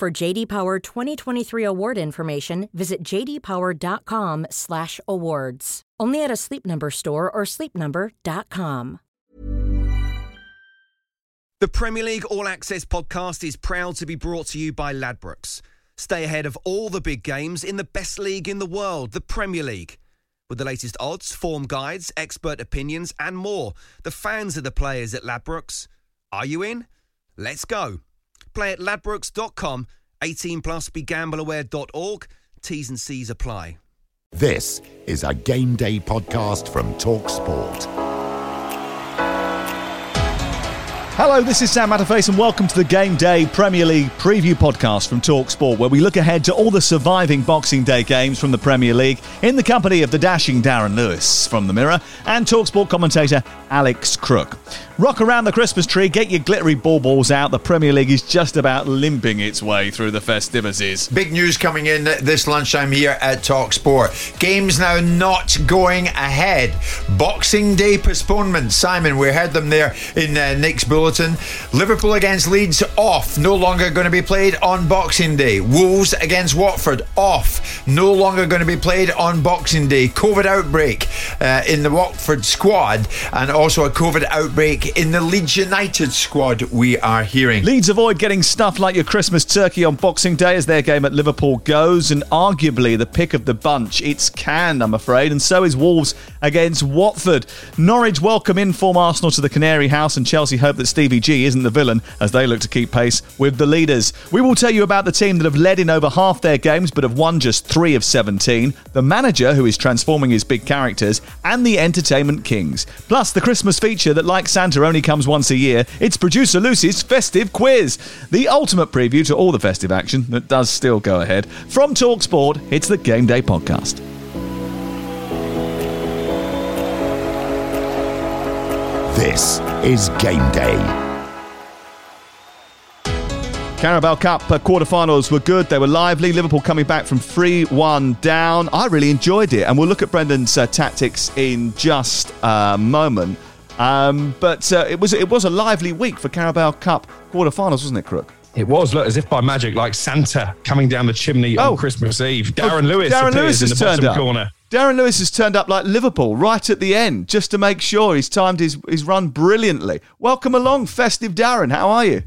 For JD Power 2023 award information, visit jdpower.com/awards. Only at a Sleep Number store or sleepnumber.com. The Premier League All Access podcast is proud to be brought to you by Ladbrokes. Stay ahead of all the big games in the best league in the world, the Premier League. With the latest odds, form guides, expert opinions, and more, the fans are the players at Ladbrokes. Are you in? Let's go. Play at ladbrokes.com, 18 plus begambleaware.org. T's and C's apply. This is a game day podcast from Talk Sport. Hello, this is Sam Matterface, and welcome to the Game Day Premier League preview podcast from Talk Sport, where we look ahead to all the surviving Boxing Day games from the Premier League in the company of the dashing Darren Lewis from the Mirror and Talk Sport commentator Alex Crook. Rock around the Christmas tree, get your glittery baubles out. The Premier League is just about limping its way through the festivities. Big news coming in this lunchtime here at Talk Sport. Games now not going ahead. Boxing Day postponement. Simon, we heard them there in uh, Nick's bulletin. Liverpool against Leeds off. No longer going to be played on Boxing Day. Wolves against Watford off. No longer going to be played on Boxing Day. COVID outbreak uh, in the Watford squad and also a COVID outbreak in the Leeds United squad, we are hearing. Leeds avoid getting stuffed like your Christmas turkey on Boxing Day as their game at Liverpool goes, and arguably the pick of the bunch. It's canned, I'm afraid, and so is Wolves against Watford. Norwich welcome in form Arsenal to the Canary House, and Chelsea hope that Stevie G isn't the villain as they look to keep pace with the leaders. We will tell you about the team that have led in over half their games but have won just three of 17, the manager who is transforming his big characters, and the entertainment kings. Plus, the Christmas feature that, like Santa, only comes once a year. It's producer Lucy's festive quiz, the ultimate preview to all the festive action that does still go ahead. From Talksport, it's the Game Day podcast. This is Game Day. Carabao Cup uh, quarterfinals were good. They were lively. Liverpool coming back from 3 1 down. I really enjoyed it. And we'll look at Brendan's uh, tactics in just a moment. Um, but uh, it was it was a lively week for Carabao Cup quarterfinals, wasn't it, Crook? It was, look, as if by magic, like Santa coming down the chimney Oh. on Christmas Eve. Darren Oh, Lewis Darren appears Lewis in has the turned bottom up. corner. Darren Lewis has turned up like Liverpool right at the end just to make sure he's timed his, his run brilliantly. Welcome along, festive Darren. How are you?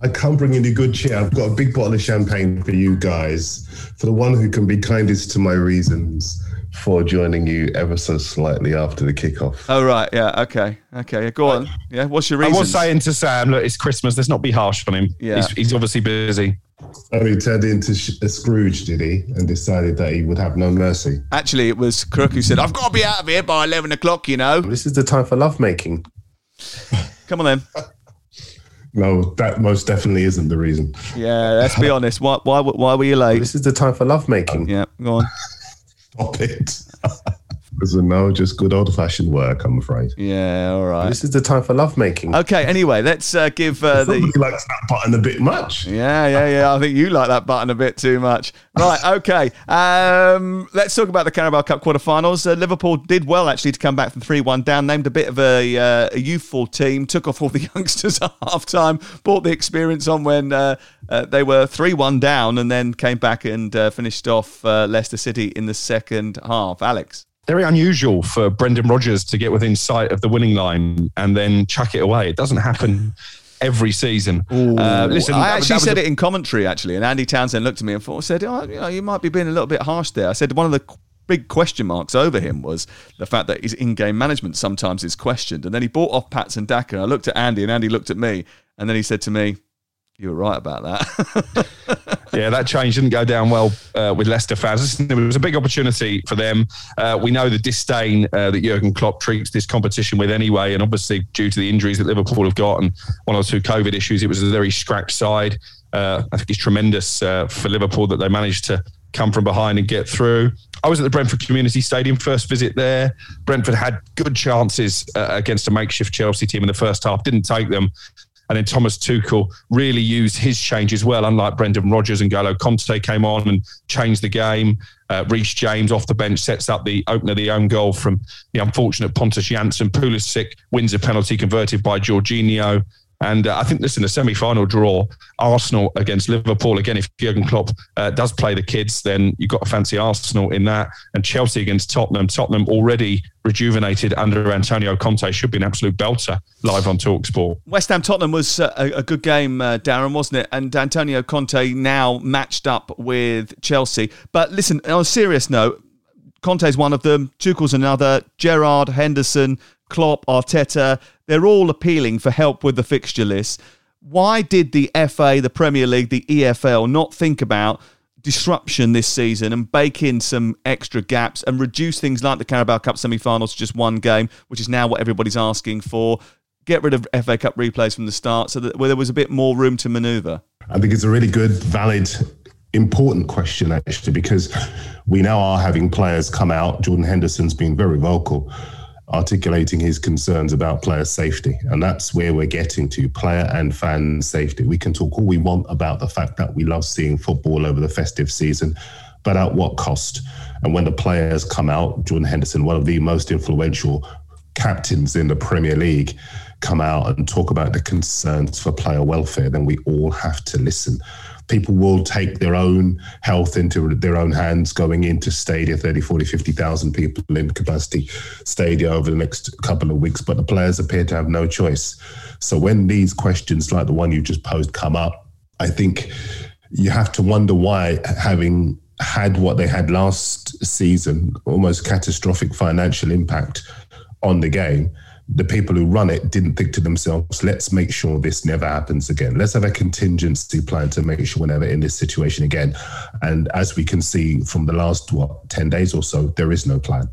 I can't bring any good cheer. I've got a big bottle of champagne for you guys, for the one who can be kindest to my reasons for joining you ever so slightly after the kickoff. Oh, right. Yeah. Okay. Okay. Go on. Yeah. What's your reason? I was saying to Sam, look, it's Christmas. Let's not be harsh on him. Yeah. He's, he's obviously busy. And he turned into a Scrooge, did he? And decided that he would have no mercy. Actually, it was Crook who said, I've got to be out of here by 11 o'clock, you know. This is the time for lovemaking. Come on then. No, that most definitely isn't the reason. Yeah. Let's be honest. Why, why, why were you late? This is the time for lovemaking. Yeah. Go on. Stop it. So no, just good old fashioned work, I'm afraid. Yeah. All right. This is the time for lovemaking. Okay. Anyway, let's uh, give uh, the. Somebody likes that button a bit much. Yeah, yeah, yeah. I think you like that button a bit too much. Right, okay. Um, let's talk about the Carabao Cup quarterfinals. Uh, Liverpool did well actually to come back from 3 1 down, named a bit of a, uh, a youthful team, took off all the youngsters at half time, brought the experience on when uh, uh, they were 3 1 down, and then came back and uh, finished off uh, Leicester City in the second half. Alex. Very unusual for Brendan Rodgers to get within sight of the winning line and then chuck it away. It doesn't happen every season. Uh, listen, I actually was said a- it in commentary, actually, and Andy Townsend looked at me and thought, said, oh, you know, you might be being a little bit harsh there. I said one of the big question marks over him was the fact that his in-game management sometimes is questioned. And then he bought off Patson Daka, and I looked at Andy, and Andy looked at me, and then he said to me, you were right about that. yeah, that change didn't go down well uh, with Leicester fans. Listen, it was a big opportunity for them. Uh, we know the disdain uh, that Jurgen Klopp treats this competition with anyway, and obviously due to the injuries that Liverpool have got and one or two COVID issues, it was a very scrapped side. uh, I think it's tremendous uh, for Liverpool that they managed to come from behind and get through. I was at the Brentford Community Stadium, first visit there. Brentford had good chances uh, against a makeshift Chelsea team in the first half, didn't take them. And then Thomas Tuchel really used his change as well, unlike Brendan Rodgers and N'Golo Kanté came on and changed the game. Uh, Reece James off the bench sets up the opener, the own goal from the unfortunate Pontus Jansson. Pulisic wins a penalty converted by Jorginho. And uh, I think in the semi-final draw, Arsenal against Liverpool. Again, if Jurgen Klopp uh, does play the kids, then you've got to fancy Arsenal in that. And Chelsea against Tottenham. Tottenham already rejuvenated under Antonio Conte should be an absolute belter live on Talksport. West Ham Tottenham was uh, a, a, good game, uh, Darren, wasn't it? And Antonio Conte now matched up with Chelsea. But listen, on a serious note, Conte's one of them, Tuchel's another, Gerrard, Henderson, Klopp, Arteta, they're all appealing for help with the fixture list. Why did the FA, the Premier League, the EFL not think about disruption this season and bake in some extra gaps and reduce things like the Carabao Cup semi-finals to just one game, which is now what everybody's asking for? Get rid of FA Cup replays from the start so that where there was a bit more room to manoeuvre. I think it's a really good, valid important question actually because we now are having players come out. Jordan Henderson's been very vocal articulating his concerns about player safety. And that's where we're getting to player and fan safety. We can talk all we want about the fact that we love seeing football over the festive season, but at what cost? And when the players come out, Jordan Henderson, one of the most influential captains in the Premier League, come out and talk about the concerns for player welfare, then we all have to listen people will take their own health into their own hands going into stadia 30 40 50,000 people in capacity stadia over the next couple of weeks but the players appear to have no choice. So when these questions like the one you just posed come up i think you have to wonder why having had what they had last season almost catastrophic financial impact on the game the people who run it didn't think to themselves, let's make sure this never happens again. Let's have a contingency plan to make sure we're never in this situation again. And as we can see from the last, what, 10 days or so, there is no plan.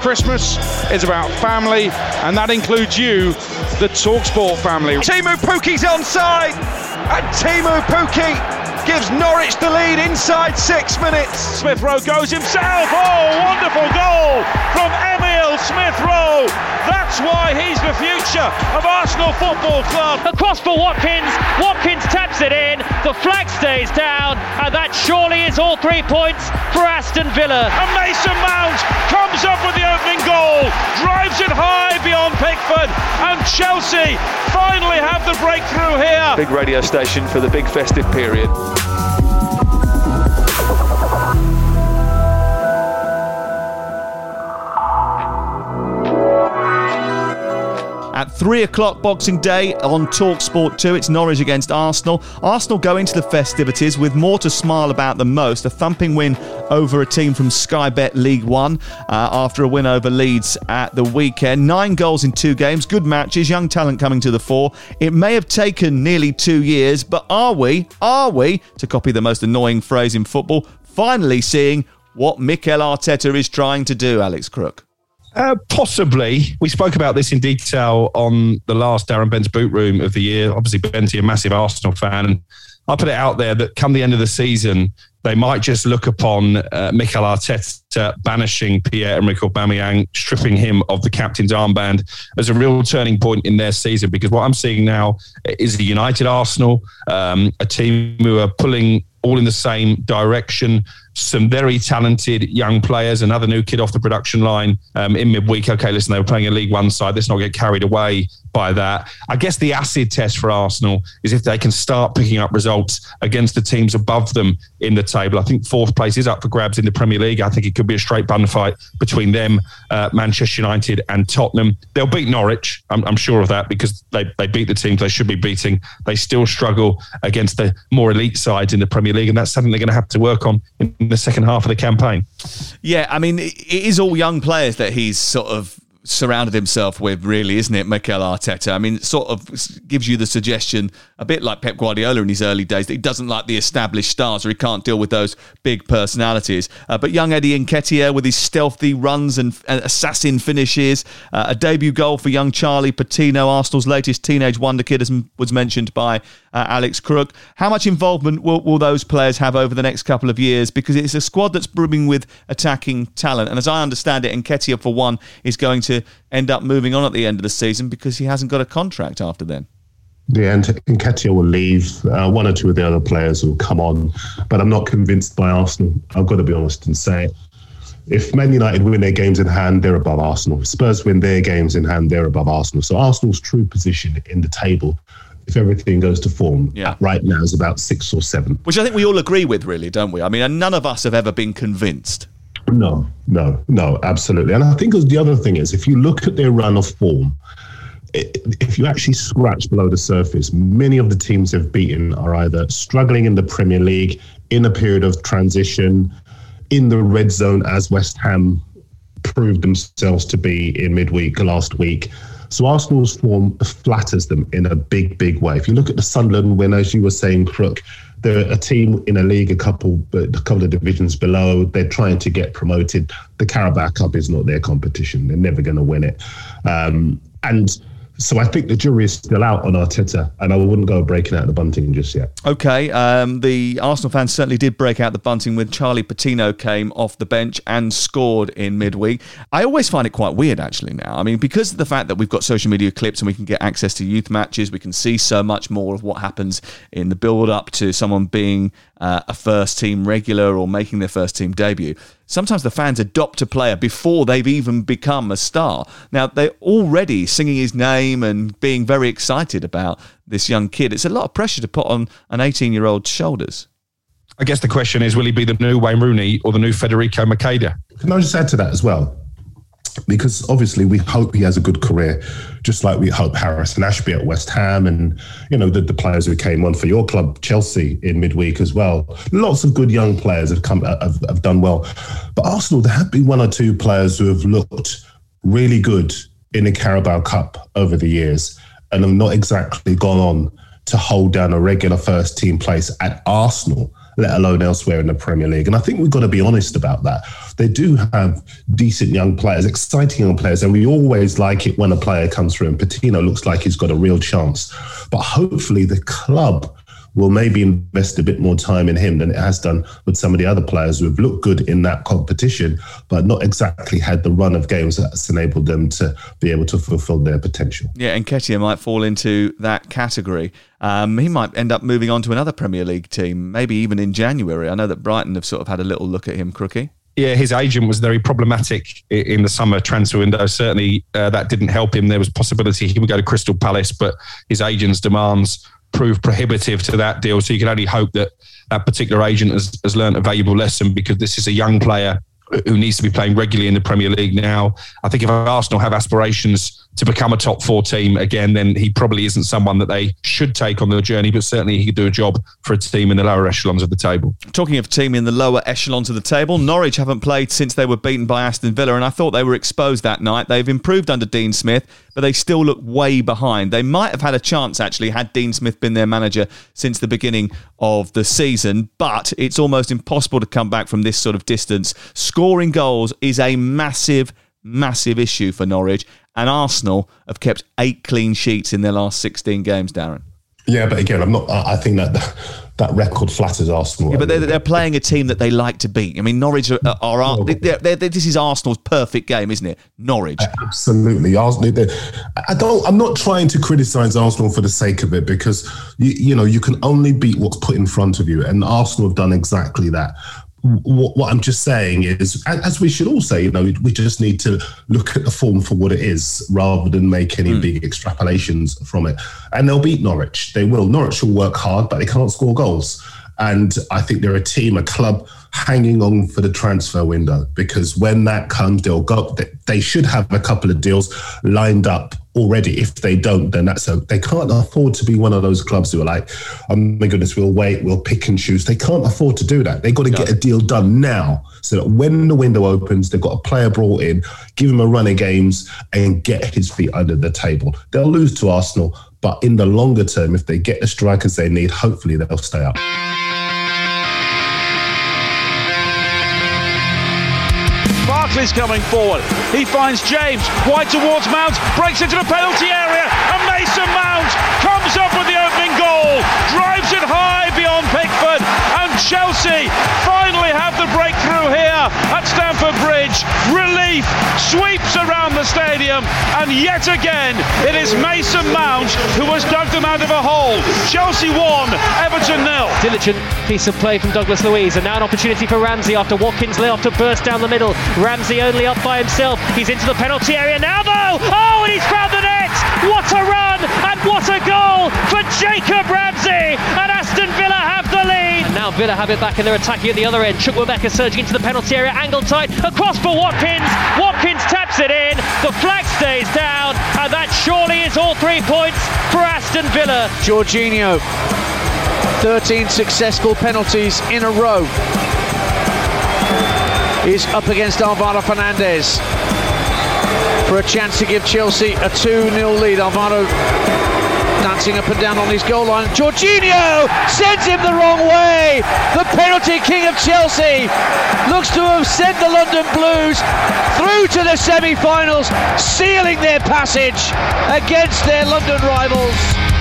Christmas is about family, and that includes you, the Talksport family. Teemu Pukki's onside, and Teemu Pukki gives Norwich the lead inside six minutes. Smith Rowe goes himself. Oh, wonderful goal from Emil Smith Rowe. That's why he's the future of Arsenal Football Club. Across for Watkins. Watkins taps it in. The flag stays down, and that surely is all three points for Aston Villa. And Mason Mount comes up with the opening goal, drives it high beyond Pickford, and Chelsea finally have the breakthrough here. Big radio station for the big festive period. 3 o'clock Boxing Day on Talk Sport 2, it's Norwich against Arsenal. Arsenal go into the festivities with more to smile about than most. A thumping win over a team from Sky Bet League One uh, after a win over Leeds at the weekend. Nine goals in two games, good matches, young talent coming to the fore. It may have taken nearly two years, but are we, are we, to copy the most annoying phrase in football, finally seeing what Mikel Arteta is trying to do, Alex Crook? Uh, possibly. We spoke about this in detail on the last Darren Bent's boot room of the year. Obviously, Benty, a massive Arsenal fan. And I put it out there that come the end of the season, they might just look upon uh, Mikel Arteta banishing Pierre-Emerick Aubameyang, stripping him of the captain's armband as a real turning point in their season. Because what I'm seeing now is a united Arsenal, um, a team who are pulling all in the same direction some very talented young players. Another new kid off the production line um, in midweek. Okay, listen, they were playing a League One side. Let's not get carried away by that. I guess the acid test for Arsenal is if they can start picking up results against the teams above them in the table. I think fourth place is up for grabs in the Premier League. I think it could be a straight bun fight between them, uh, Manchester United, and Tottenham. They'll beat Norwich. I'm, I'm, sure of that because they, they beat the teams they should be beating. They still struggle against the more elite sides in the Premier League, and that's something they're going to have to work on in the second half of the campaign. Yeah, I mean, it is all young players that he's sort of surrounded himself with, really, isn't it, Mikel Arteta? I mean, it sort of gives you the suggestion, a bit like Pep Guardiola in his early days, that he doesn't like the established stars or he can't deal with those big personalities. Uh, but young Eddie Nketiah with his stealthy runs and uh, assassin finishes, uh, a debut goal for young Charlie Patino, Arsenal's latest teenage wonder kid, as was mentioned by uh, Alex Crook. How much involvement will, will those players have over the next couple of years? Because it's a squad that's brimming with attacking talent. And as I understand it, Nketiah, for one, is going to end up moving on at the end of the season because he hasn't got a contract after then. Yeah, and Nketiah will leave. Uh, one or two of the other players will come on, but I'm not convinced by Arsenal. I've got to be honest and say, if Man United win their games in hand, they're above Arsenal. If Spurs win their games in hand, they're above Arsenal. So Arsenal's true position in the table, if everything goes to form, Yeah. right now is about six or seven. Which I think we all agree with, really, don't we? I mean, none of us have ever been convinced. No, no, no, absolutely. And I think the other thing is, if you look at their run of form, if you actually scratch below the surface, many of the teams they've beaten are either struggling in the Premier League, in a period of transition, in the red zone, as West Ham proved themselves to be in midweek last week. So Arsenal's form flatters them in a big, big way. If you look at the Sunderland win, as you were saying, Crook, they're a team in a league a couple, a couple of divisions below. They're trying to get promoted. The Carabao Cup is not their competition. They're never going to win it. Um, and so I think the jury is still out on Arteta, and I wouldn't go breaking out the bunting just yet. Okay, um, the Arsenal fans certainly did break out the bunting when Charlie Patino came off the bench and scored in midweek. I always find it quite weird, actually, now. I mean, because of the fact that we've got social media clips and we can get access to youth matches, we can see so much more of what happens in the build up to someone being uh, a first team regular or making their first team debut. Sometimes the fans adopt a player before they've even become a star. Now, they're already singing his name and being very excited about this young kid. It's a lot of pressure to put on an 18 year old's shoulders. I guess the question is, will he be the new Wayne Rooney or the new Federico Macheda? Can I just add to that as well? Because obviously we hope he has a good career, just like we hope Harrison Ashby at West Ham and you know the, the players who came on for your club Chelsea in midweek as well. Lots of good young players have come uh, have, have done well, but Arsenal there have been one or two players who have looked really good in the Carabao Cup over the years and have not exactly gone on to hold down a regular first team place at Arsenal, let alone elsewhere in the Premier League. And I think we've got to be honest about that. They do have decent young players, exciting young players, and we always like it when a player comes through. And Patino looks like he's got a real chance. But hopefully, the club will maybe invest a bit more time in him than it has done with some of the other players who have looked good in that competition, but not exactly had the run of games that's enabled them to be able to fulfill their potential. Yeah, and Nketiah might fall into that category. Um, he might end up moving on to another Premier League team, maybe even in January. I know that Brighton have sort of had a little look at him, Crookie. Yeah, his agent was very problematic in the summer transfer window. Certainly, uh, that didn't help him. There was possibility he would go to Crystal Palace, but his agent's demands proved prohibitive to that deal. So you can only hope that that particular agent has, has learned a valuable lesson because this is a young player who needs to be playing regularly in the Premier League now. I think if Arsenal have aspirations to become a top four team again, then he probably isn't someone that they should take on the journey, but certainly he could do a job for a team in the lower echelons of the table. Talking of team in the lower echelons of the table, Norwich haven't played since they were beaten by Aston Villa, and I thought they were exposed that night. They've improved under Dean Smith, but they still look way behind. They might have had a chance, actually, had Dean Smith been their manager since the beginning of the season, but it's almost impossible to come back from this sort of distance. Scoring goals is a massive, massive issue for Norwich, and Arsenal have kept eight clean sheets in their last 16 games, Darren. Yeah, but again, I'm not. I think that that record flatters Arsenal. Yeah, but they're, they're playing a team that they like to beat. I mean, Norwich are, are, are they're, they're, this is Arsenal's perfect game, isn't it? Norwich. Absolutely, Arsenal. I don't. I'm not trying to criticize Arsenal for the sake of it because you, you know you can only beat what's put in front of you, and Arsenal have done exactly that. What, what I'm just saying is, as we should all say, you know, we just need to look at the form for what it is rather than make any hmm. big extrapolations from it. And they'll beat Norwich. They will. Norwich will work hard, but they can't score goals. And I think they're a team, a club hanging on for the transfer window because when that comes, they'll go. They should have a couple of deals lined up already. If they don't, then that's a they can't afford to be one of those clubs who are like, oh my goodness, we'll wait, we'll pick and choose. They can't afford to do that. They've got to no. get a deal done now so that when the window opens, they've got a player brought in, give him a run of games, and get his feet under the table. They'll lose to Arsenal, but in the longer term, if they get the strikers they need, hopefully they'll stay up. Barkley's coming forward. He finds James. Wide towards Mount. Breaks into the penalty area. And Mason Mount comes up with the opening goal. Drives it high beyond Pickford. Chelsea finally have the breakthrough here at Stamford Bridge. Relief sweeps around the stadium. And yet again, it is Mason Mount who has dug them out of a hole. Chelsea 1, Everton nil. Diligent piece of play from Douglas Luiz. And now an opportunity for Ramsey after Watkins lay off to burst down the middle. Ramsey only up by himself. He's into the penalty area now, though. Oh, and he's found the net. What a run and what a goal for Jacob Ramsey. And Aston Villa have now Villa have it back and they're attacking at the other end. Chukwuemeka surging into the penalty area, angle tight, across for Watkins. Watkins taps it in. The flag stays down, and that surely is all three points for Aston Villa. Jorginho, 13 successful penalties in a row is up against Alvaro Fernandez for a chance to give Chelsea a 2 0 lead. Alvaro dancing up and down on his goal line. Jorginho sends him the wrong way. The penalty king of Chelsea looks to have sent the London Blues through to the semi finals, sealing their passage against their London rivals.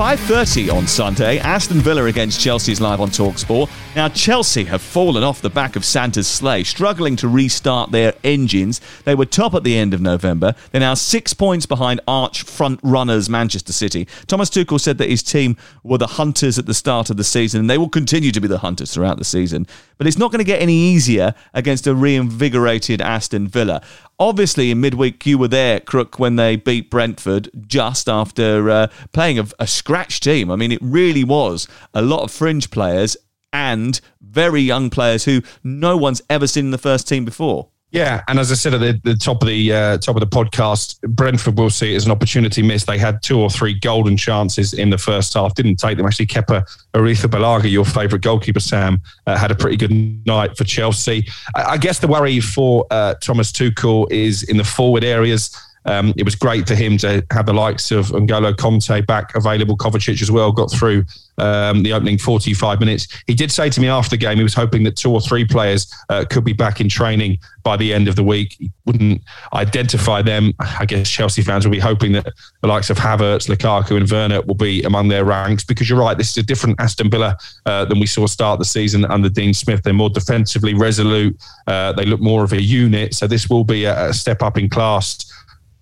5.30 on Sunday, Aston Villa against Chelsea's live on TalkSport. Now, Chelsea have fallen off the back of Santa's sleigh, struggling to restart their engines. They were top at the end of November. They're now six points behind arch front runners Manchester City. Thomas Tuchel said that his team were the hunters at the start of the season, and they will continue to be the hunters throughout the season. But it's not going to get any easier against a reinvigorated Aston Villa. Obviously, in midweek, you were there, Crook, when they beat Brentford just after uh, playing a, a scratch team. I mean, it really was a lot of fringe players and very young players who no one's ever seen in the first team before. Yeah, and as I said at the, the top of the uh, top of the podcast, Brentford will see it as an opportunity missed. They had two or three golden chances in the first half, didn't take them. Actually, Kepa Arrizabalaga, your favourite goalkeeper, Sam, uh, had a pretty good night for Chelsea. I, I guess the worry for uh, Thomas Tuchel is in the forward areas. Um, it was great for him to have the likes of N'Golo Kanté back available. Kovacic as well got through um, the opening 45 minutes. He did say to me after the game he was hoping that two or three players uh, could be back in training by the end of the week. He wouldn't identify them. I guess Chelsea fans will be hoping that the likes of Havertz, Lukaku, and Werner will be among their ranks because you're right. This is a different Aston Villa uh, than we saw start the season under Dean Smith. They're more defensively resolute. Uh, they look more of a unit. So this will be a, a step up in class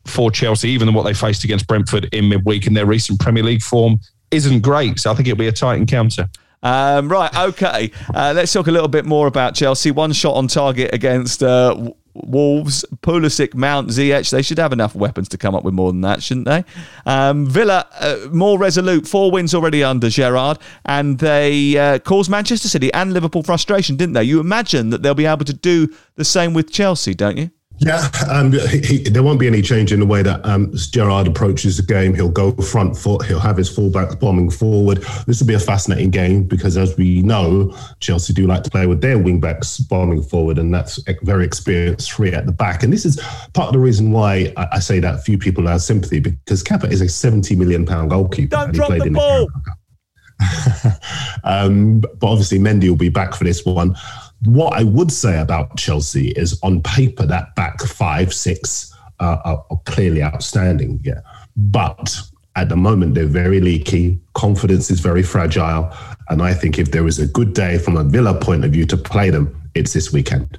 for Chelsea, even than what they faced against Brentford in midweek. And their recent Premier League form isn't great. So I think it'll be a tight encounter. Um, right, okay. Uh, let's talk a little bit more about Chelsea. One shot on target against uh, Wolves, Pulisic, Mount, Ziyech. They should have enough weapons to come up with more than that, shouldn't they? Um, Villa, uh, more resolute. Four wins already under Gerrard, and they uh, caused Manchester City and Liverpool frustration, didn't they? You imagine that they'll be able to do the same with Chelsea, don't you? Yeah, um, he, there won't be any change in the way that um, Gerrard approaches the game. He'll go front foot. He'll have his fullbacks bombing forward. This will be a fascinating game because, as we know, Chelsea do like to play with their wingbacks bombing forward, and that's very experienced three at the back. And this is part of the reason why I, I say that few people have sympathy because Kepa is a seventy million pound goalkeeper. Don't drop the ball. um, but obviously, Mendy will be back for this one. What I would say about Chelsea is on paper, that back five, six uh, are, are clearly outstanding. Yeah. But at the moment, they're very leaky. Confidence is very fragile. And I think if there is a good day from a Villa point of view to play them, it's this weekend.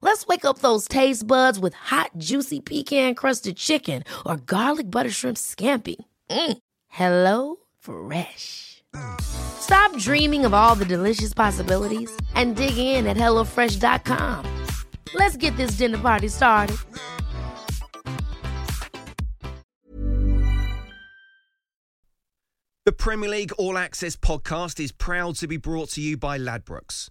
Let's wake up those taste buds with hot, juicy pecan-crusted chicken or garlic butter shrimp scampi. Mm. Hello Fresh. Stop dreaming of all the delicious possibilities and dig in at HelloFresh.com. Let's get this dinner party started. The Premier League All Access podcast is proud to be brought to you by Ladbrokes.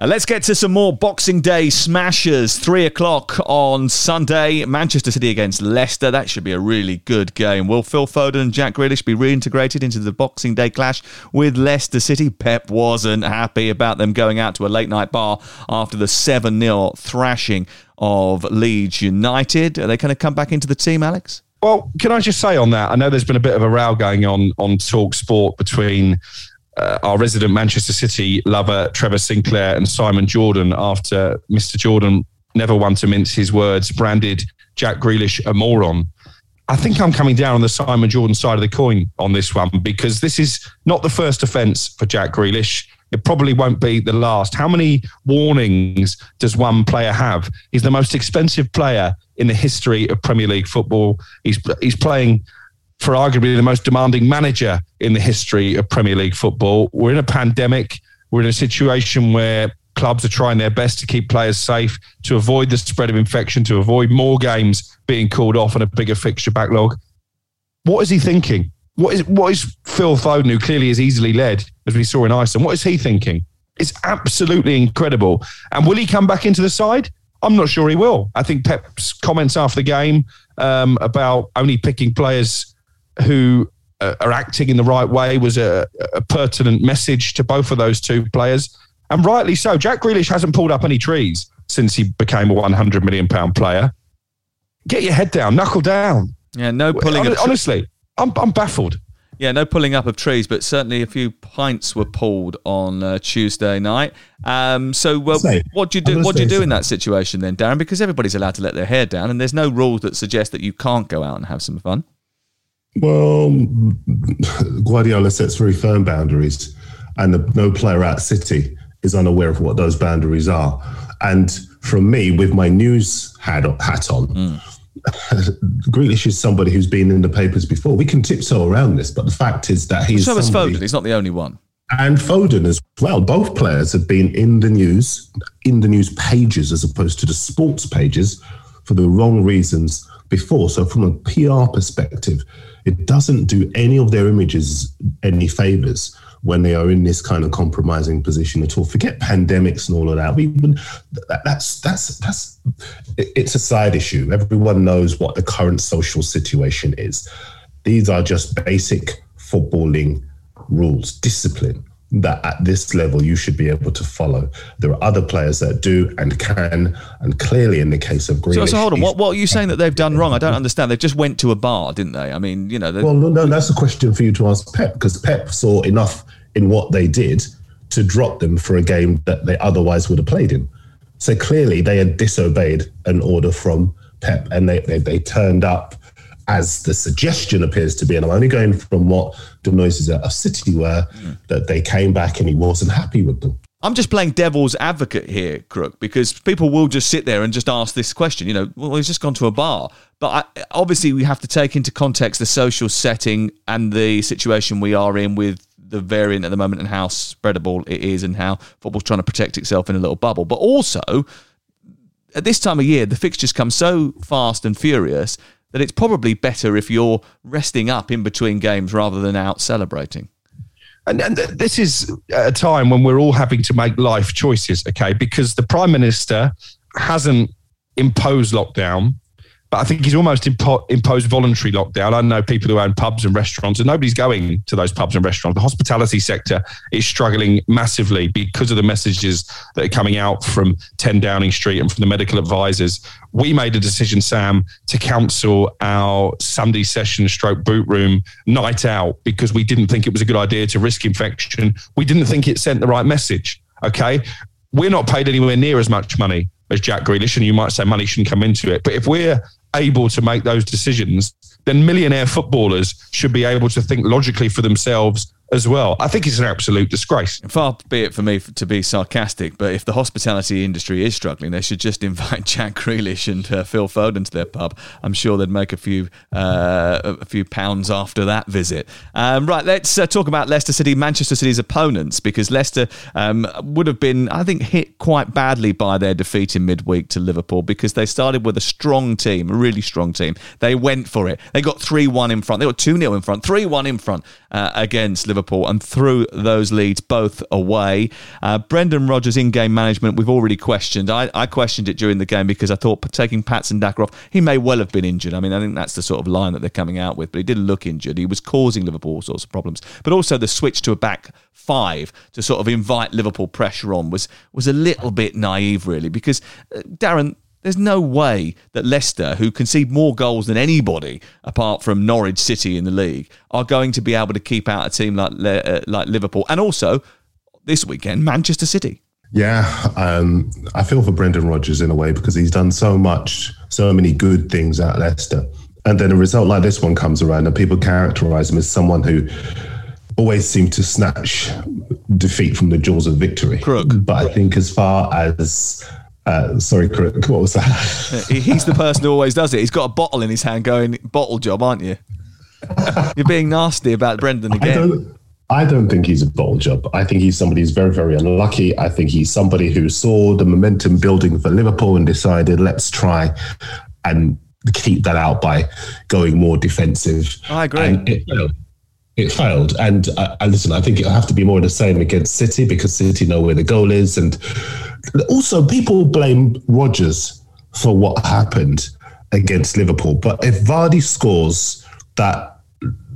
Uh, let's get to some more Boxing Day smashers. Three o'clock on Sunday. Manchester City against Leicester. That should be a really good game. Will Phil Foden and Jack Grealish be reintegrated into the Boxing Day clash with Leicester City? Pep wasn't happy about them going out to a late night bar after the 7 0 thrashing of Leeds United. Are they going to come back into the team, Alex? Well, can I just say on that? I know there's been a bit of a row going on on Talk Sport between uh, our resident Manchester City lover, Trevor Sinclair, and Simon Jordan after Mr. Jordan, never one to mince his words, branded Jack Grealish a moron. I think I'm coming down on the Simon Jordan side of the coin on this one because this is not the first offence for Jack Grealish. It probably won't be the last. How many warnings does one player have? He's the most expensive player in the history of Premier League football. He's he's playing for arguably the most demanding manager in the history of Premier League football. We're in a pandemic. We're in a situation where clubs are trying their best to keep players safe, to avoid the spread of infection, to avoid more games being called off and a bigger fixture backlog. What is he thinking? What is what is Phil Foden, who clearly is easily led, as we saw in Iceland? What is he thinking? It's absolutely incredible. And will he come back into the side? I'm not sure he will. I think Pep's comments after the game um, about only picking players who uh, are acting in the right way was a, a, pertinent message to both of those two players, and rightly so. Jack Grealish hasn't pulled up any trees since he became a 100 million pound player. Get your head down, knuckle down. Yeah, no pulling. Hon- honestly, I'm I'm baffled. Yeah, no pulling up of trees, but certainly a few pints were pulled on uh, Tuesday night. Um, so, well, Say, what do you do? What do you do say in that situation then, Darren? Because everybody's allowed to let their hair down, and there's no rules that suggest that you can't go out and have some fun. Well, Guardiola sets very firm boundaries, and the, no player at City is unaware of what those boundaries are. And from me, with my news hat, hat on, Mm. Grealish is somebody who's been in the papers before. We can tiptoe around this, but the fact is that he's so somebody- Foden. He's not the only one. and Foden as well. Both players have been in the news, in the news pages as opposed to the sports pages for the wrong reasons before. So, from a PR perspective, it doesn't do any of their images any favors when they are in this kind of compromising position at all. Forget pandemics and all of that. We that's that's that's it's a side issue. Everyone knows what the current social situation is. These are just basic footballing rules, discipline that at this level you should be able to follow. There are other players that do and can, and clearly in the case of Grealish. So, so hold on. What, what are you saying that they've done wrong? I don't understand. They just went to a bar, didn't they? I mean, you know, Well, no, no, that's a question for you to ask Pep because Pep saw enough in what they did to drop them for a game that they otherwise would have played in. So clearly they had disobeyed an order from Pep and they, they, they turned up as the suggestion appears to be. And I'm only going from what the noises at a City were that they came back and he wasn't happy with them. I'm just playing devil's advocate here, Crook, because people will just sit there and just ask this question. You know, well, he's just gone to a bar. But I, obviously, we have to take into context the social setting and the situation we are in with the variant at the moment and how spreadable it is and how football's trying to protect itself in a little bubble. But also, at this time of year, the fixtures come so fast and furious that it's probably better if you're resting up in between games rather than out celebrating. And, and this is a time when we're all having to make life choices, okay? Because the prime minister hasn't imposed lockdown. But I think he's almost impo- imposed voluntary lockdown. I know people who own pubs and restaurants, and nobody's going to those pubs and restaurants. The hospitality sector is struggling massively because of the messages that are coming out from 10 Downing Street and from the medical advisors. We made a decision, Sam, to cancel our Sunday session stroke boot room night out because we didn't think it was a good idea to risk infection. We didn't think it sent the right message. Okay. We're not paid anywhere near as much money as Jack Grealish, and you might say money shouldn't come into it. But if we're able to make those decisions, then millionaire footballers should be able to think logically for themselves as well. I think it's an absolute disgrace. Far be it for me to be sarcastic, but if the hospitality industry is struggling, they should just invite Jack Grealish and uh, Phil Foden to their pub. I'm sure they'd make a few uh, a few pounds after that visit. Um, right, let's uh, talk about Leicester City, Manchester City's opponents, because Leicester um, would have been, I think, hit quite badly by their defeat in midweek to Liverpool because they started with a strong team, a really strong team. They went for it. They got 3 1 in front. They got 2 0 in front, 3 1 in front uh, against Liverpool. Liverpool and threw those leads both away. Uh, Brendan Rodgers' in game management, we've already questioned. I, I, questioned it during the game because I thought taking Patson Daka off, he may well have been injured. I mean, I think that's the sort of line that they're coming out with, but he didn't look injured. He was causing Liverpool all sorts of problems. But also the switch to a back five to sort of invite Liverpool pressure on was, was a little bit naive, really, because, uh, Darren, there's no way that Leicester, who concede more goals than anybody apart from Norwich City in the league, are going to be able to keep out a team like uh, like Liverpool and also this weekend Manchester City. Yeah, um, I feel for Brendan Rodgers in a way because he's done so much, so many good things at Leicester, and then a result like this one comes around, and people characterise him as someone who always seemed to snatch defeat from the jaws of victory. Crook. But I think as far as uh, sorry, what was that? He's the person who always does it. He's got a bottle in his hand going, bottle job, aren't you? You're being nasty about Brendan again. I don't, I don't think he's a bottle job. I think he's somebody who's very, very unlucky. I think he's somebody who saw the momentum building for Liverpool and decided, let's try and keep that out by going more defensive. I agree. And it, you know, it failed. And uh, listen, I think it'll have to be more the same against City because City know where the goal is. And also, people blame Rodgers for what happened against Liverpool. But if Vardy scores that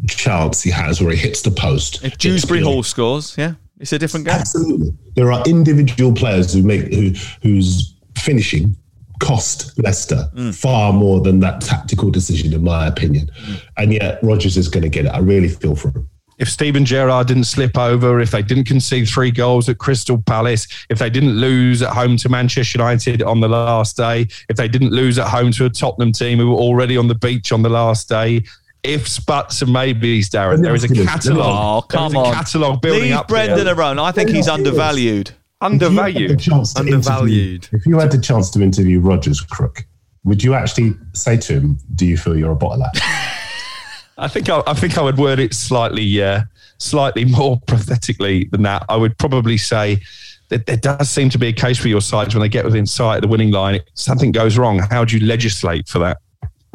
chance he has where he hits the post, if Dewsbury Hall scores, yeah, it's a different game. Absolutely, there are individual players who make who whose finishing cost Leicester mm. far more than that tactical decision, in my opinion. Mm. And yet Rodgers is going to get it. I really feel for him. If Steven Gerrard didn't slip over, if they didn't concede three goals at Crystal Palace, if they didn't lose at home to Manchester United on the last day, if they didn't lose at home to a Tottenham team who were already on the beach on the last day, ifs, buts, and maybes, Darren. There is a catalogue. Oh, come on. catalogue building Leave up. Brendan alone. I think he's undervalued. Undervalued. Undervalued. If you had the chance to interview Rodgers Crook, would you actually say to him, "Do you feel you're a bottler"? I think I, I, think I would word it slightly, uh, slightly more pathetically than that. I would probably say that there does seem to be a case for your sides when they get within sight of the winning line. Something goes wrong. How do you legislate for that?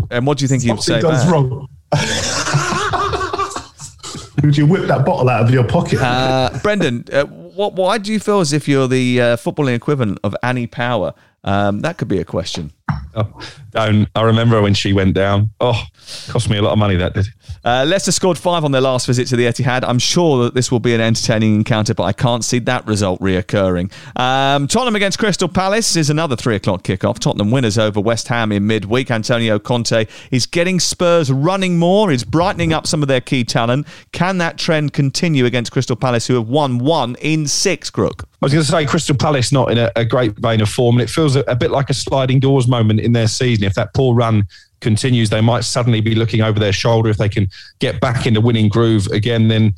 And what do you think he'd say? Something goes back? wrong. Would you whip that bottle out of your pocket? Uh, Brendan, uh, what, why do you feel as if you're the uh, footballing equivalent of Annie Power? Um, that could be a question. Oh, don't. I remember when she went down. Oh, cost me a lot of money that did. Uh, Leicester scored five on their last visit to the Etihad. I'm sure that this will be an entertaining encounter, but I can't see that result reoccurring. Um, Tottenham against Crystal Palace is another three o'clock kickoff. Tottenham winners over West Ham in midweek. Antonio Conte is getting Spurs running more. He's brightening up some of their key talent. Can that trend continue against Crystal Palace, who have won one in six, Crook? I was going to say Crystal Palace not in a, a great vein of form, and it feels a, a, bit like a sliding doors moment in their season. If that poor run continues, they might suddenly be looking over their shoulder. If they can get back in the winning groove again, then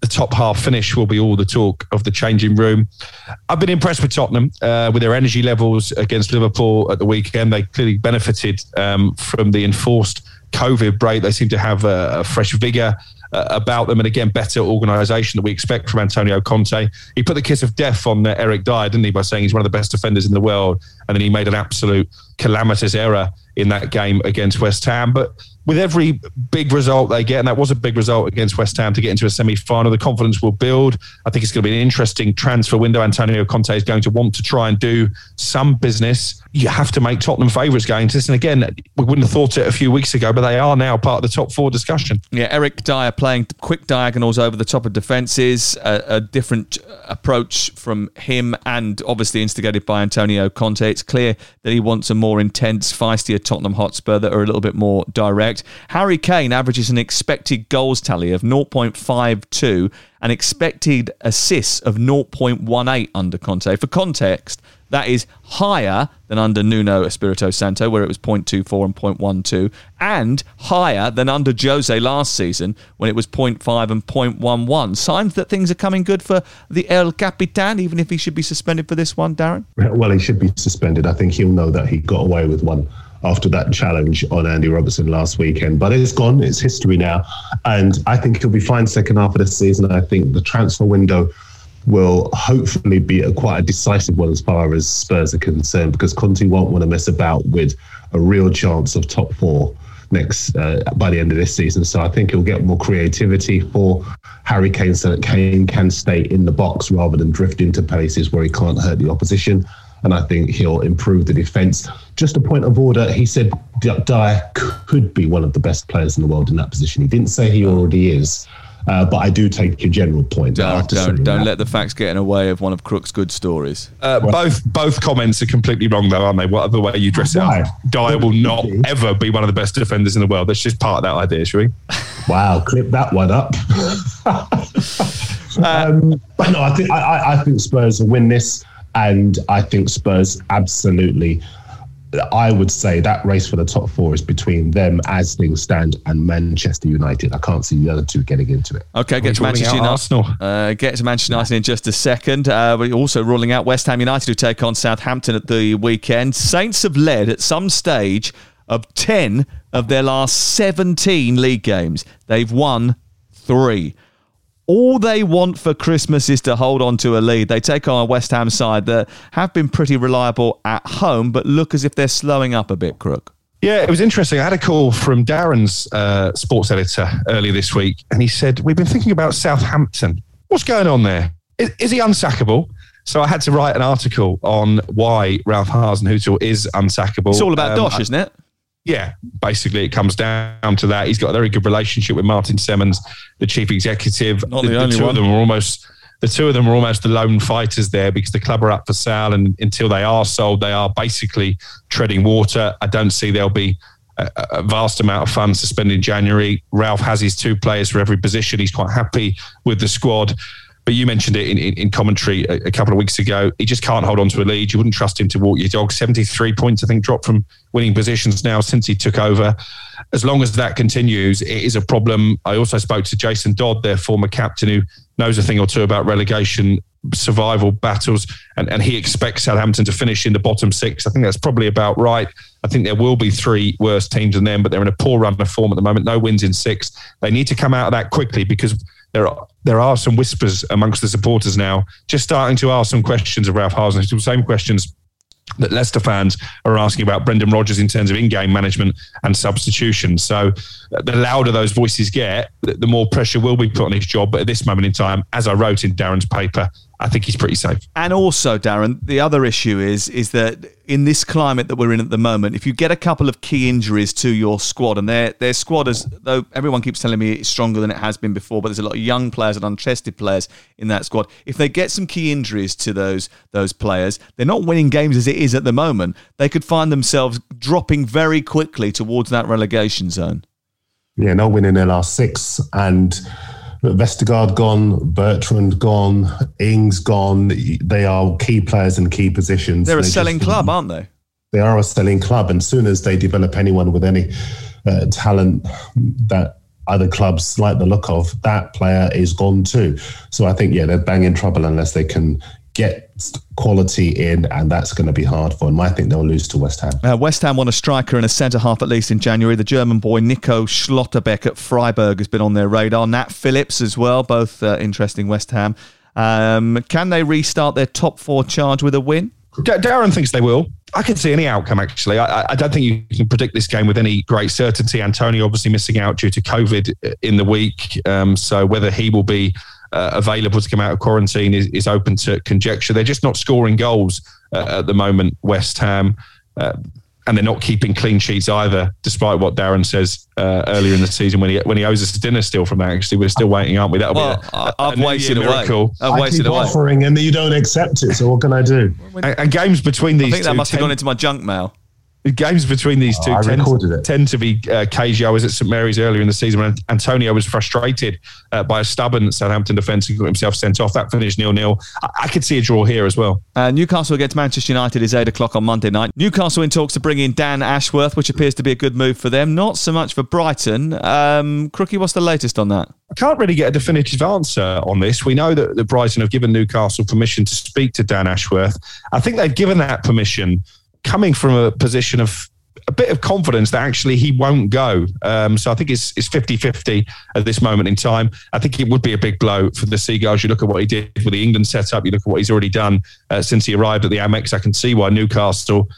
the top half finish will be all the talk of the changing room. I've been impressed with Tottenham uh, with their energy levels against Liverpool at the weekend. They clearly benefited um, from the enforced COVID break. They seem to have a, a fresh vigour uh, about them, and again, better organisation that we expect from Antonio Conte. He put the kiss of death on uh, Eric Dier, didn't he, by saying he's one of the best defenders in the world, and then he made an absolute calamitous error in that game against West Ham. But with every big result they get, and that was a big result against West Ham to get into a semi final, the confidence will build. I think it's going to be an interesting transfer window. Antonio Conte is going to want to try and do some business. You have to make Tottenham favourites going to this. And again, we wouldn't have thought it a few weeks ago, but they are now part of the top four discussion. Yeah, Eric Dier playing quick diagonals over the top of defences, a, a different approach from him, and obviously instigated by Antonio Conte. It's clear that he wants a more intense, feistier Tottenham Hotspur that are a little bit more direct. Harry Kane averages an expected goals tally of 0.52 and expected assists of 0.18 under Conte. For context, that is higher than under Nuno Espirito Santo, where it was 0.24 and 0.12, and higher than under Jose last season, when it was 0.5 and 0.11. Signs that things are coming good for the El Capitan, even if he should be suspended for this one, Darren? Well, he should be suspended. I think he'll know that he got away with one after that challenge on Andy Robertson last weekend. But it's gone, it's history now. And I think he'll be fine second half of the season. I think the transfer window will hopefully be a quite a decisive one as far as Spurs are concerned because Conte won't want to mess about with a real chance of top four next uh, by the end of this season. So I think he'll get more creativity for Harry Kane so that Kane can stay in the box rather than drift into places where he can't hurt the opposition. And I think he'll improve the defence. Just a point of order, he said Dier could be one of the best players in the world in that position. He didn't say he already is. Uh, but I do take your general point. Don't, don't, don't let the facts get in the way of one of Crook's good stories. Uh, well, both both comments are completely wrong, though, aren't they? Whatever way you dress it up, Dier will not ever be one of the best defenders in the world. That's just part of that idea, shall we? Wow, clip that one up. um, but no, I think I, I think Spurs will win this, and I think Spurs absolutely I would say that race for the top four is between them as things stand and Manchester United. I can't see the other two getting into it. Okay, get to Manchester United. Arsenal. Uh, get to Manchester United in just a second. Uh, we're also ruling out West Ham United who take on Southampton at the weekend. Saints have led at some stage of 10 of their last 17 league games. They've won three all they want for Christmas is to hold on to a lead. They take on a West Ham side that have been pretty reliable at home, but look as if they're slowing up a bit, Crook. Yeah, it was interesting. I had a call from Darren's uh, sports editor earlier this week, and he said, We've been thinking about Southampton. What's going on there? Is, is he unsackable? So I had to write an article on why Ralph Hasenhüttl is unsackable. It's all about um, Dosh, isn't it? Yeah, basically it comes down to that. He's got a very good relationship with Martin Semmens, the chief executive. Not the, the, the two one. of them are almost the two of them are almost the lone fighters there because the club are up for sale, and until they are sold, they are basically treading water. I don't see there'll be a, a vast amount of funds to spend in January. Ralph has his two players for every position. He's quite happy with the squad. But you mentioned it in, in, in commentary a, a, couple of weeks ago. He just can't hold on to a lead. You wouldn't trust him to walk your dog. 73 points, I think, dropped from winning positions now since he took over. As long as that continues, it is a problem. I also spoke to Jason Dodd, their former captain, who knows a thing or two about relegation survival battles, and, and he expects Southampton to finish in the bottom six. I think that's probably about right. I think there will be three worse teams than them, but they're in a poor run of form at the moment. No wins in six. They need to come out of that quickly because there are there are some whispers amongst the supporters now, just starting to ask some questions of Ralph Hasenhüttl, the same questions that Leicester fans are asking about Brendan Rodgers in terms of in-game management and substitution. So uh, the louder those voices get, the more pressure will be put on his job. But at this moment in time, as I wrote in Darren's paper, I think he's pretty safe. And also, Darren, the other issue is is that in this climate that we're in at the moment, if you get a couple of key injuries to your squad, and their their squad is though everyone keeps telling me it's stronger than it has been before, but there's a lot of young players and untested players in that squad. If they get some key injuries to those those players, they're not winning games as it is at the moment. They could find themselves dropping very quickly towards that relegation zone. Yeah, not winning their last six and Vestergaard gone, Bertrand gone, Ings gone. They are key players in key positions. They're a they selling just, club, aren't they? They are a selling club, and soon as they develop anyone with any uh, talent that other clubs like the look of, that player is gone too. So I think yeah, they're bang in trouble unless they can get quality in, and that's going to be hard for them. I think they'll lose to West Ham. Uh, West Ham won a striker and a centre half at least in January. The German boy Nico Schlotterbeck at Freiburg has been on their radar. Nat Phillips as well, both uh, interesting West Ham. Um, can they restart their top four charge with a win? D- Darren thinks they will. I can see any outcome, actually. I, I, don't think you can predict this game with any great certainty. Antonio obviously missing out due to COVID in the week. Um, so whether he will be uh, available to come out of quarantine is, is, open to conjecture. They're just not scoring goals uh, at the moment, West Ham. Uh, and they're not keeping clean sheets either, despite what Darren says uh, earlier in the season when he when he owes us a dinner still from that. Actually, we're still waiting, aren't we? That'll well, be a, a, I've a waited miracle. I've I keep away. offering, and you don't accept it. So what can I do? And, and games between these, I think that must have gone into my junk mail games between these two oh, tend, tend, to be uh, cagey. I was at St Mary's earlier in the season when Antonio was frustrated uh, by a stubborn Southampton defence and got himself sent off. That finished nil nil. I-, I, could see a draw here as well. Uh, Newcastle against Manchester United is eight o'clock on Monday night. Newcastle in talks to bring in Dan Ashworth, which appears to be a good move for them. Not so much for Brighton. Um, Crookie, what's the latest on that? I can't really get a definitive answer on this. We know that, that Brighton have given Newcastle permission to speak to Dan Ashworth. I think they've given that permission coming from a position of a bit of confidence that actually he won't go. Um, so I think it's it's 50-50 at this moment in time. I think it would be a big blow for the Seagulls. You look at what he did with the England setup. You look at what he's already done uh, since he arrived at the Amex. I can see why Newcastle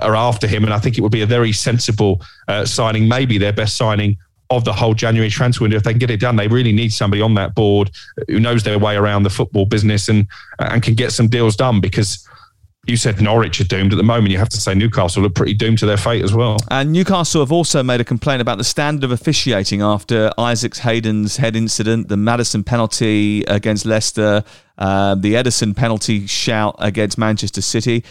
are after him, and I think it would be a very sensible uh, signing, maybe their best signing of the whole January transfer window. If they can get it done, they really need somebody on that board who knows their way around the football business and and can get some deals done because you said Norwich are doomed at the moment. You have to say Newcastle are pretty doomed to their fate as well. And Newcastle have also made a complaint about the standard of officiating after Isaac Hayden's head incident, the Maddison penalty against Leicester, uh, the Edison penalty shout against Manchester City.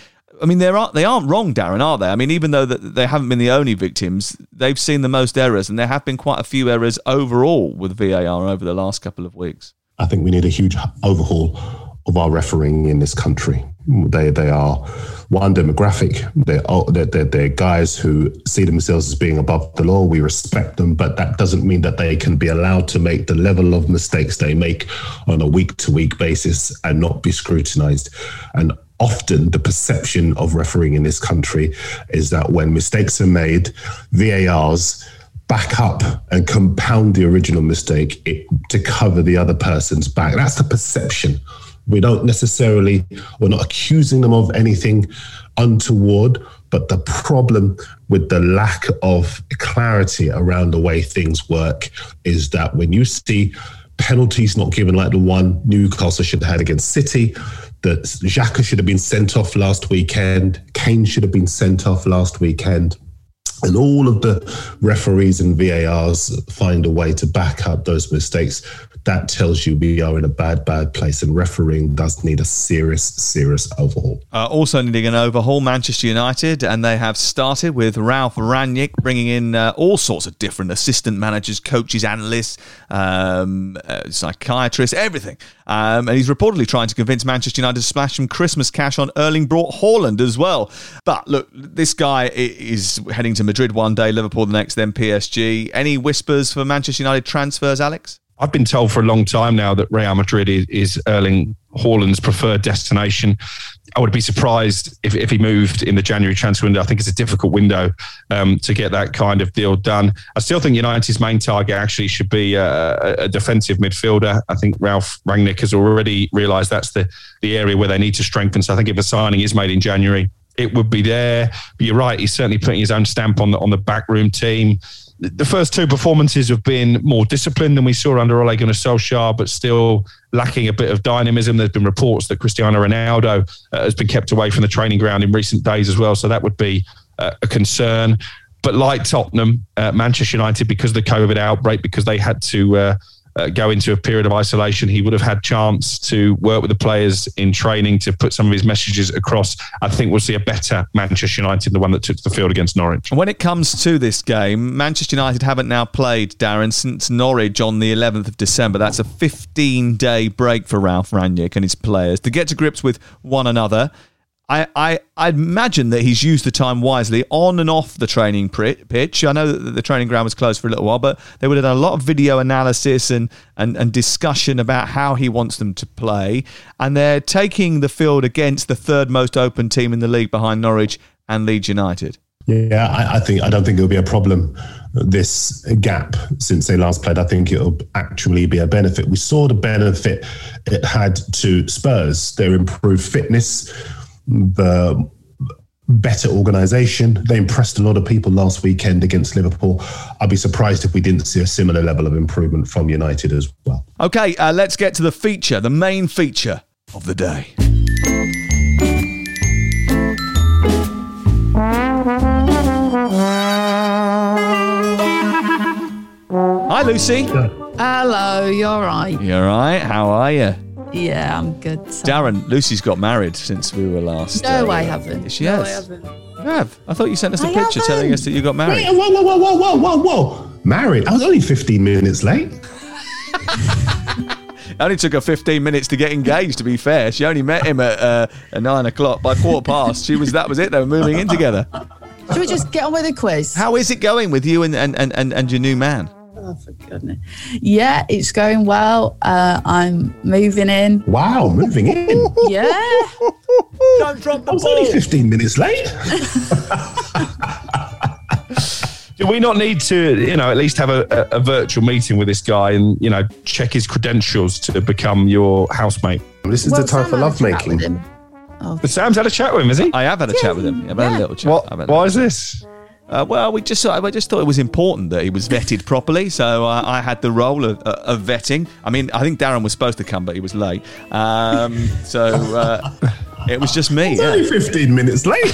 I mean, they aren't they aren't wrong, Darren, are they? I mean, even though that they haven't been the only victims, they've seen the most errors, and there have been quite a few errors overall with VAR over the last couple of weeks. I think we need a huge overhaul of our refereeing in this country. They they are one demographic. They're, they're, they're guys who see themselves as being above the law. We respect them, but that doesn't mean that they can be allowed to make the level of mistakes they make on a week to week basis and not be scrutinized. And often the perception of refereeing in this country is that when mistakes are made, VARs back up and compound the original mistake to cover the other person's back. That's the perception we don't necessarily, we're not accusing them of anything untoward, but the problem with the lack of clarity around the way things work is that when you see penalties not given like the one Newcastle should have had against City, that Xhaka should have been sent off last weekend, Kane should have been sent off last weekend. And all of the referees and VARs find a way to back up those mistakes that tells you we are in a bad, bad place, and refereeing does need a serious, serious overhaul. Uh, also needing an overhaul, Manchester United, and they have started with Ralf Rangnick bringing in uh, all sorts of different assistant managers, coaches, analysts, um, uh, psychiatrists, everything. Um, and he's reportedly trying to convince Manchester United to splash some Christmas cash on Erling Braut Haaland as well. But look, this guy is heading to Madrid one day, Liverpool the next, then PSG. Any whispers for Manchester United transfers, Alex? I've been told for a long time now that Real Madrid is, is Erling Haaland's preferred destination. I would be surprised if, if he moved in the January transfer window. I think it's a difficult window um, to get that kind of deal done. I still think United's main target actually should be a, a defensive midfielder. I think Ralf Rangnick has already realised that's the, the area where they need to strengthen. So I think if a signing is made in January, it would be there. But you're right; he's certainly putting his own stamp on the on the backroom team the first two performances have been more disciplined than we saw under Ole Gunnar Solskjaer, but still lacking a bit of dynamism. There's been reports that Cristiano Ronaldo uh, has been kept away from the training ground in recent days as well, so that would be uh, a concern. But like Tottenham, uh, Manchester United, because of the COVID outbreak, because they had to uh, go into a period of isolation, he would have had chance to work with the players in training to put some of his messages across. I think we'll see a better Manchester United, the one that took to the field against Norwich. And when it comes to this game, Manchester United haven't now played Darren since Norwich on the 11th of December. That's a 15 day break for Ralf Rangnick and his players to get to grips with one another. I, I, I imagine that he's used the time wisely on and off the training pitch. I know that the training ground was closed for a little while, but they would have done a lot of video analysis and, and, and discussion about how he wants them to play. And they're taking the field against the third most open team in the league behind Norwich and Leeds United. Yeah, I, I think I don't think it'll be a problem. Uh, this gap since they last played, I think it'll actually be a benefit. We saw the benefit it had to Spurs, their improved fitness the better organisation. They impressed a lot of people last weekend against Liverpool. I'd be surprised if we didn't see a similar level of improvement from United as well. Okay, uh, let's get to the feature, the main feature of the day. Hi, Lucy. Hello, you're right. You all right? How are you? Yeah, I'm good. So. Darren, Lucy's got married since we were last. No, uh, I haven't. She no, has. I haven't. You have? I thought you sent us a I picture haven't. telling us that you got married. Wait, whoa, whoa, whoa, whoa, whoa, whoa. Married? I was only 15 minutes late. only took her 15 minutes to get engaged, to be fair. She only met him at, uh, at nine o'clock. By quarter past, she was that was it. They were moving in together. Should we just get on with the quiz? How is it going with you and, and, and, and your new man? Oh, for goodness. Yeah, it's going well. Uh, I'm moving in. Wow, moving in. Yeah. Don't drop the I was only 15 minutes late. Do we not need to, you know, at least have a, a, a virtual meeting with this guy and, you know, check his credentials to become your housemate? This Well, the time for chat with him. But Sam's had a chat with him, has he? I have had a chat with him. I've had a little chat. What, I've why little is this? Uh, well, we just I just thought it was important that he was vetted properly, so uh, I had the role of, uh, of vetting. I mean, I think Darren was supposed to come, but he was late, um, so uh, it was just me. It's yeah. only 15 minutes late.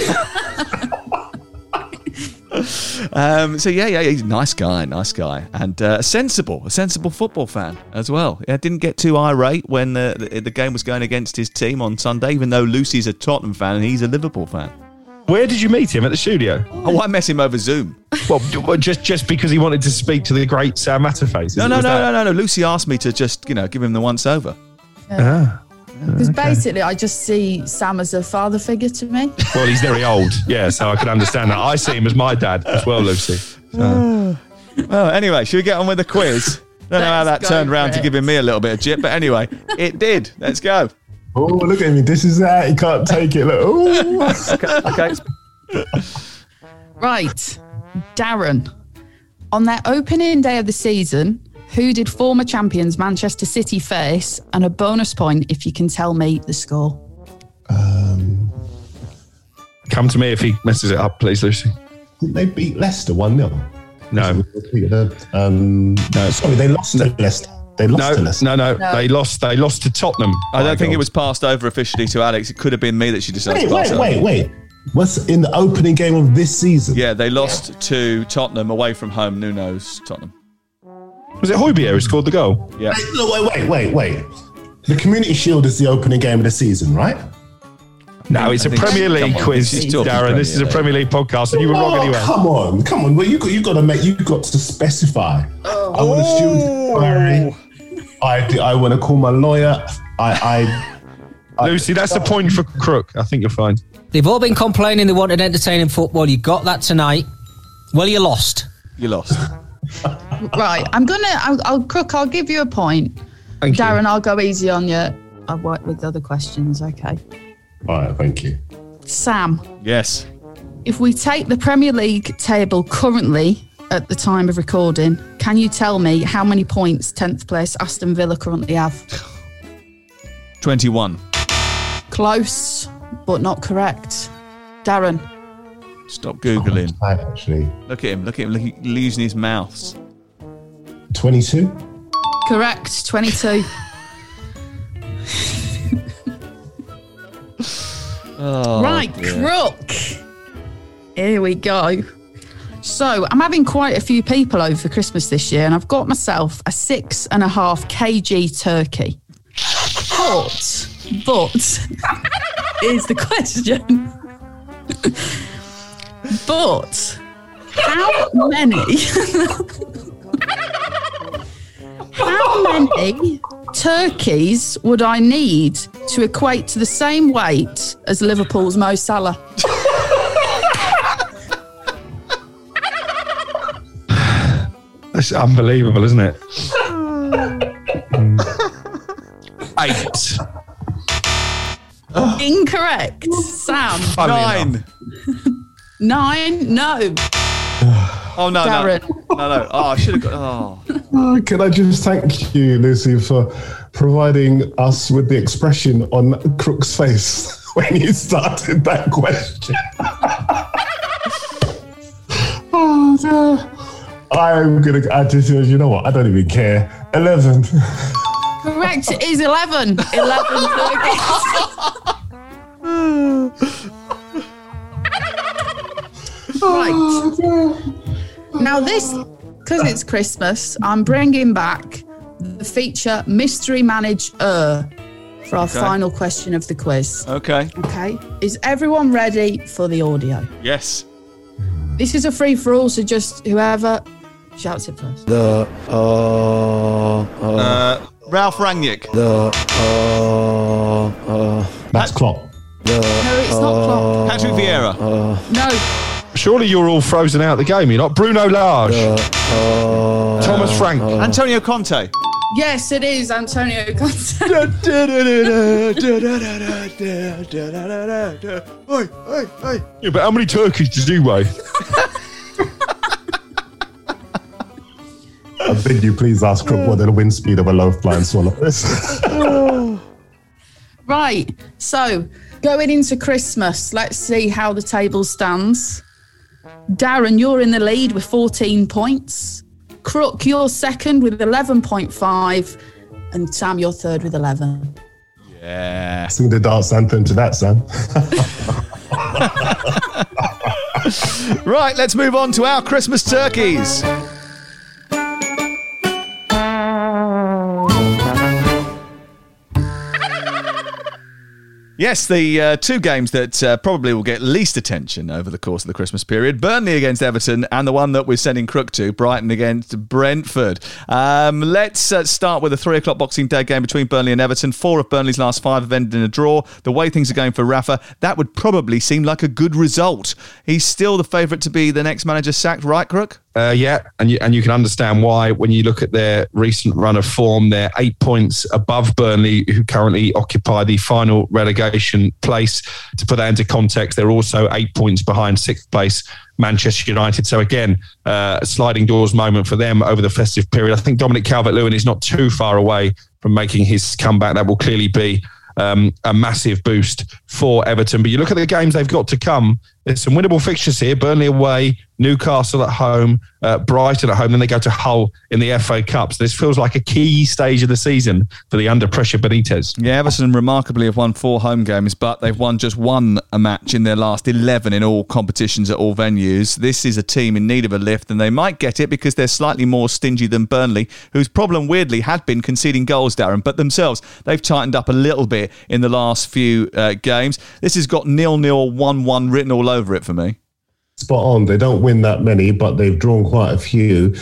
Um, so yeah, yeah, he's a nice guy, nice guy, and uh, sensible, a sensible football fan as well. Yeah, didn't get too irate when the, the the game was going against his team on Sunday, even though Lucy's a Tottenham fan and he's a Liverpool fan. Where did you meet him at the studio? Oh, I met him over Zoom. Well, well, just just because he wanted to speak to the great Sam Matterface. No, no, no, that- no, no, no. Lucy asked me to just, you know, give him the once over. Ah. Because basically, I just see Sam as a father figure to me. Well, he's very old. Yeah, so I can understand that. I see him as my dad as well, Lucy. So- Well, anyway, should we get on with the quiz? Don't know how that turned round for to giving me a little bit of jip, but anyway, it did. Let's go. Oh, look at me. This is that. He can't take it. Look. Ooh. Okay. Right, Darren. On their opening day of the season, who did former champions Manchester City face? And a bonus point if you can tell me the score. Come to me if he messes it up, please, Lucy. Didn't they beat Leicester 1 0? No. Um, no, sorry, they lost to Leicester. They lost No, to Leicester. no, no, No. They lost. They lost to Tottenham. I don't by think it was passed over officially to Alex. It could have been me that she decided Wait, to pass wait, it wait, wait. What's in the opening game of this season? Yeah, they lost to Tottenham away from home. Nuno's Tottenham. Was it Højbjerg who scored the goal? Yeah. Wait, no, wait, wait, wait, wait. The Community Shield is the opening game of the season, right? No, it's I a think- Premier League on, quiz, she's talking Darren. This is a Premier Premier League podcast, and you were wrong Oh, anyway. Come on, come on. Well, you got you got to make you got to specify. I want a student oh. inquiry. I I want to call my lawyer. I I Lucy, that's a point for Crook. I think you're fine. They've all been complaining they wanted entertaining football. You got that tonight. Well, you lost. You lost. Right, I'm gonna. I'll, I'll Crook. I'll give you a point. Thank you. Darren, I'll go easy on you. I'll work with other questions. Okay. all right. Thank you. Sam, Yes. if we take the Premier League table currently at the time of recording, can you tell me how many points 10th place Aston Villa currently have? 21. Close, but not correct. Darren. Stop Googling. I actually. Look at him. Look at him. Look, he's losing his mouth. 22? Correct. 22. Oh, right, dear. Crook. Here we go. So I'm having quite a few people over for Christmas this year, and I've got myself a six and a half kg turkey. But, but, is the question. but, how many? how many turkeys would I need to equate to the same weight as Liverpool's Mo Salah? It's unbelievable, isn't it? Eight. Oh. Incorrect. Sam. Nine. Nine? No. Oh no, Darren. no, no, no! Oh, I should have got. Oh. oh, can I just thank you, Lucy, for providing us with the expression on Crook's face when you started that question. oh dear. I'm gonna. I just, you know what? I don't even care. Eleven. Correct. It is 11. 11 right. Now, this, because it's Christmas, I'm bringing back the feature Mystery Manage Er for our Okay. final question of the quiz. Okay. Okay. Is everyone ready for the audio? Yes. This is a free for all, so just whoever shouts it first. The uh, uh, Ralf Rangnick. The uh, uh, That's Klopp. No, it's not Klopp. Patrick Vieira. No. Surely you're all frozen out of the game. You're not Bruno Lage, Thomas Frank, Antonio Conte. Yes, it is Antonio Conte. Yeah, but how many turkeys does he weigh? I beg you, please ask Crook what the wind speed of a low flying swallow is. Right. So going into Christmas, let's see how the table stands. Darren, you're in the lead with 14 points. Crook, you're second with 11.5. And Sam, you're third with 11. Yeah. Sing the dance anthem to that, Sam. Right, let's move on to our Christmas turkeys. Yes, the uh, two games that uh, probably will get least attention over the course of the Christmas period Burnley against Everton, and the one that we're sending Crook to, Brighton against Brentford. Um, let's uh, start with a three o'clock Boxing Day game between Burnley and Everton. Four of Burnley's last five have ended in a draw. The way things are going for Rafa, that would probably seem like a good result. He's still the favourite to be the next manager sacked, right, Crook? Uh, yeah, and you, and you can understand why when you look at their recent run of form. They're eight points above Burnley, who currently occupy the final relegation place. To put that into context, they're also eight points behind sixth place Manchester United. So again, uh, a sliding doors moment for them over the festive period. I think Dominic Calvert-Lewin is not too far away from making his comeback. That will clearly be um, a massive boost for Everton. But you look at the games they've got to come. There's some winnable fixtures here: Burnley away, Newcastle at home, uh, Brighton at home. Then they go to Hull in the FA Cup. So this feels like a key stage of the season for the under pressure Benitez. Yeah, Everton remarkably have won four home games, but they've won just one a match in their last 11 in all competitions at all venues. This is a team in need of a lift, and they might get it because they're slightly more stingy than Burnley, whose problem weirdly had been conceding goals, Darren, but themselves, they've tightened up a little bit in the last few uh, games. This has got nil-nil, 1-1 written all over it for me. Spot on. They don't win that many, but they've drawn quite a few.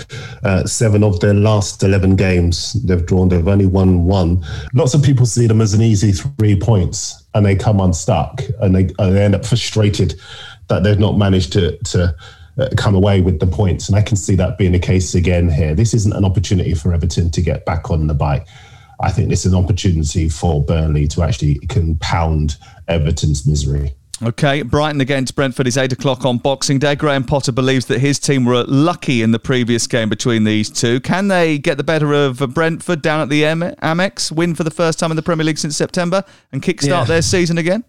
Uh, seven of their last 11 games they've drawn. They've only won one. Lots of people see them as an easy three points and they come unstuck and they, and they end up frustrated that they've not managed to, to uh, come away with the points. And I can see that being the case again here. This isn't an opportunity for Everton to get back on the bike. I think this is an opportunity for Burnley to actually compound Everton's misery. Okay, Brighton against Brentford is 8 o'clock on Boxing Day. Graham Potter believes that his team were lucky in the previous game between these two. Can they get the better of Brentford down at the M- Amex, win for the first time in the Premier League since September, and kickstart Yeah. their season again?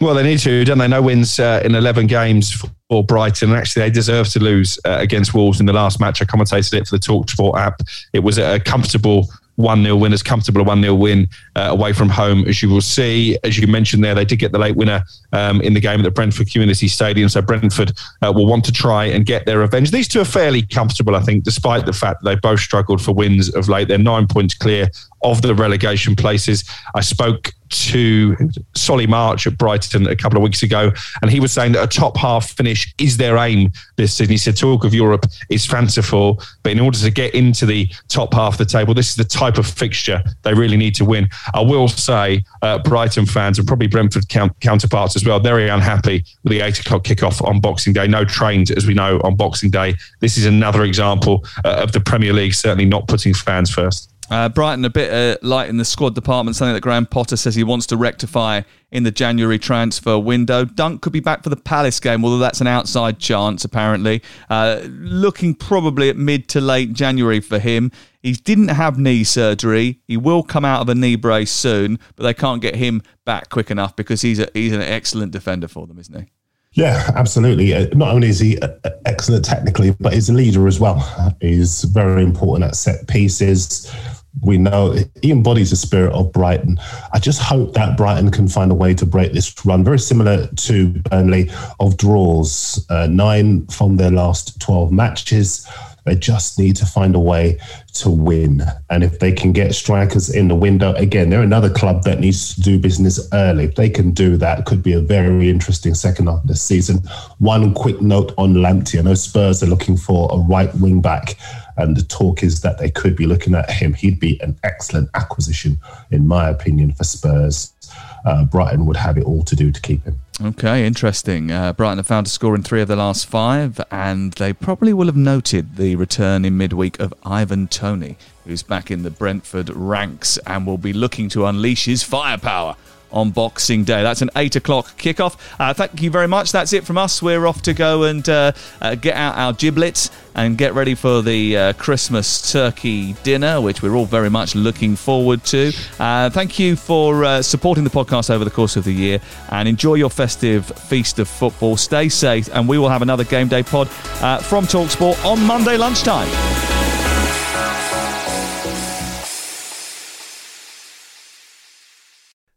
Well, they need to, don't they? No wins uh, in 11 games for Brighton. And actually, they deserve to lose uh, against Wolves in the last match. I commentated it for the Talksport app. It was a comfortable 1 0 win, as comfortable a 1 0 win uh, away from home as you will see. As you mentioned there, they did get the late winner um, in the game at the Brentford Community Stadium. So Brentford uh, will want to try and get their revenge. These two are fairly comfortable, I think, despite the fact that they both struggled for wins of late. They're nine points clear of the relegation places. I spoke to Solly March at Brighton a couple of weeks ago, and he was saying that a top half finish is their aim this season. He said, Talk of Europe is fanciful, but in order to get into the top half of the table, this is the type of fixture they really need to win. I will say, uh, Brighton fans and probably Brentford count- counterparts as well, very unhappy with the eight o'clock kickoff on Boxing Day. No trains, as we know, on Boxing Day. This is another example uh, of the Premier League certainly not putting fans first. Uh, Brighton a bit uh, light in the squad department, something that Graham Potter says he wants to rectify in the January transfer window. Dunk could be back for the Palace game, although that's an outside chance, apparently. Uh, looking probably at mid to late January for him. He didn't have knee surgery. He will come out of a knee brace soon, but they can't get him back quick enough because he's a, he's an excellent defender for them, isn't he? Yeah, absolutely. Uh, Not only is he uh, excellent technically, but he's a leader as well. He's very important at set pieces. We know he embodies the spirit of Brighton. I just hope that Brighton can find a way to break this run, very similar to Burnley, of draws. Uh, nine from their last 12 matches. They just need to find a way to win. And if they can get strikers in the window, again, they're another club that needs to do business early. If they can do that, could be a very interesting second half of the season. One quick note on Lamptey. I know Spurs are looking for a right wing back, and the talk is that they could be looking at him. He'd be an excellent acquisition, in my opinion, for Spurs. Uh, Brighton would have it all to do to keep him. Okay, interesting. Uh, Brighton have found a score in three of the last five, and they probably will have noted the return in midweek of Ivan Toney, who's back in the Brentford ranks and will be looking to unleash his firepower on Boxing Day. That's an eight o'clock kickoff. Uh, thank you very much. That's it from us. We're off to go and uh, uh, get out our giblets and get ready for the uh, Christmas turkey dinner, which we're all very much looking forward to. Uh, thank you for uh, supporting the podcast over the course of the year and enjoy your festive feast of football. Stay safe, and we will have another game day pod from Talksport on Monday lunchtime.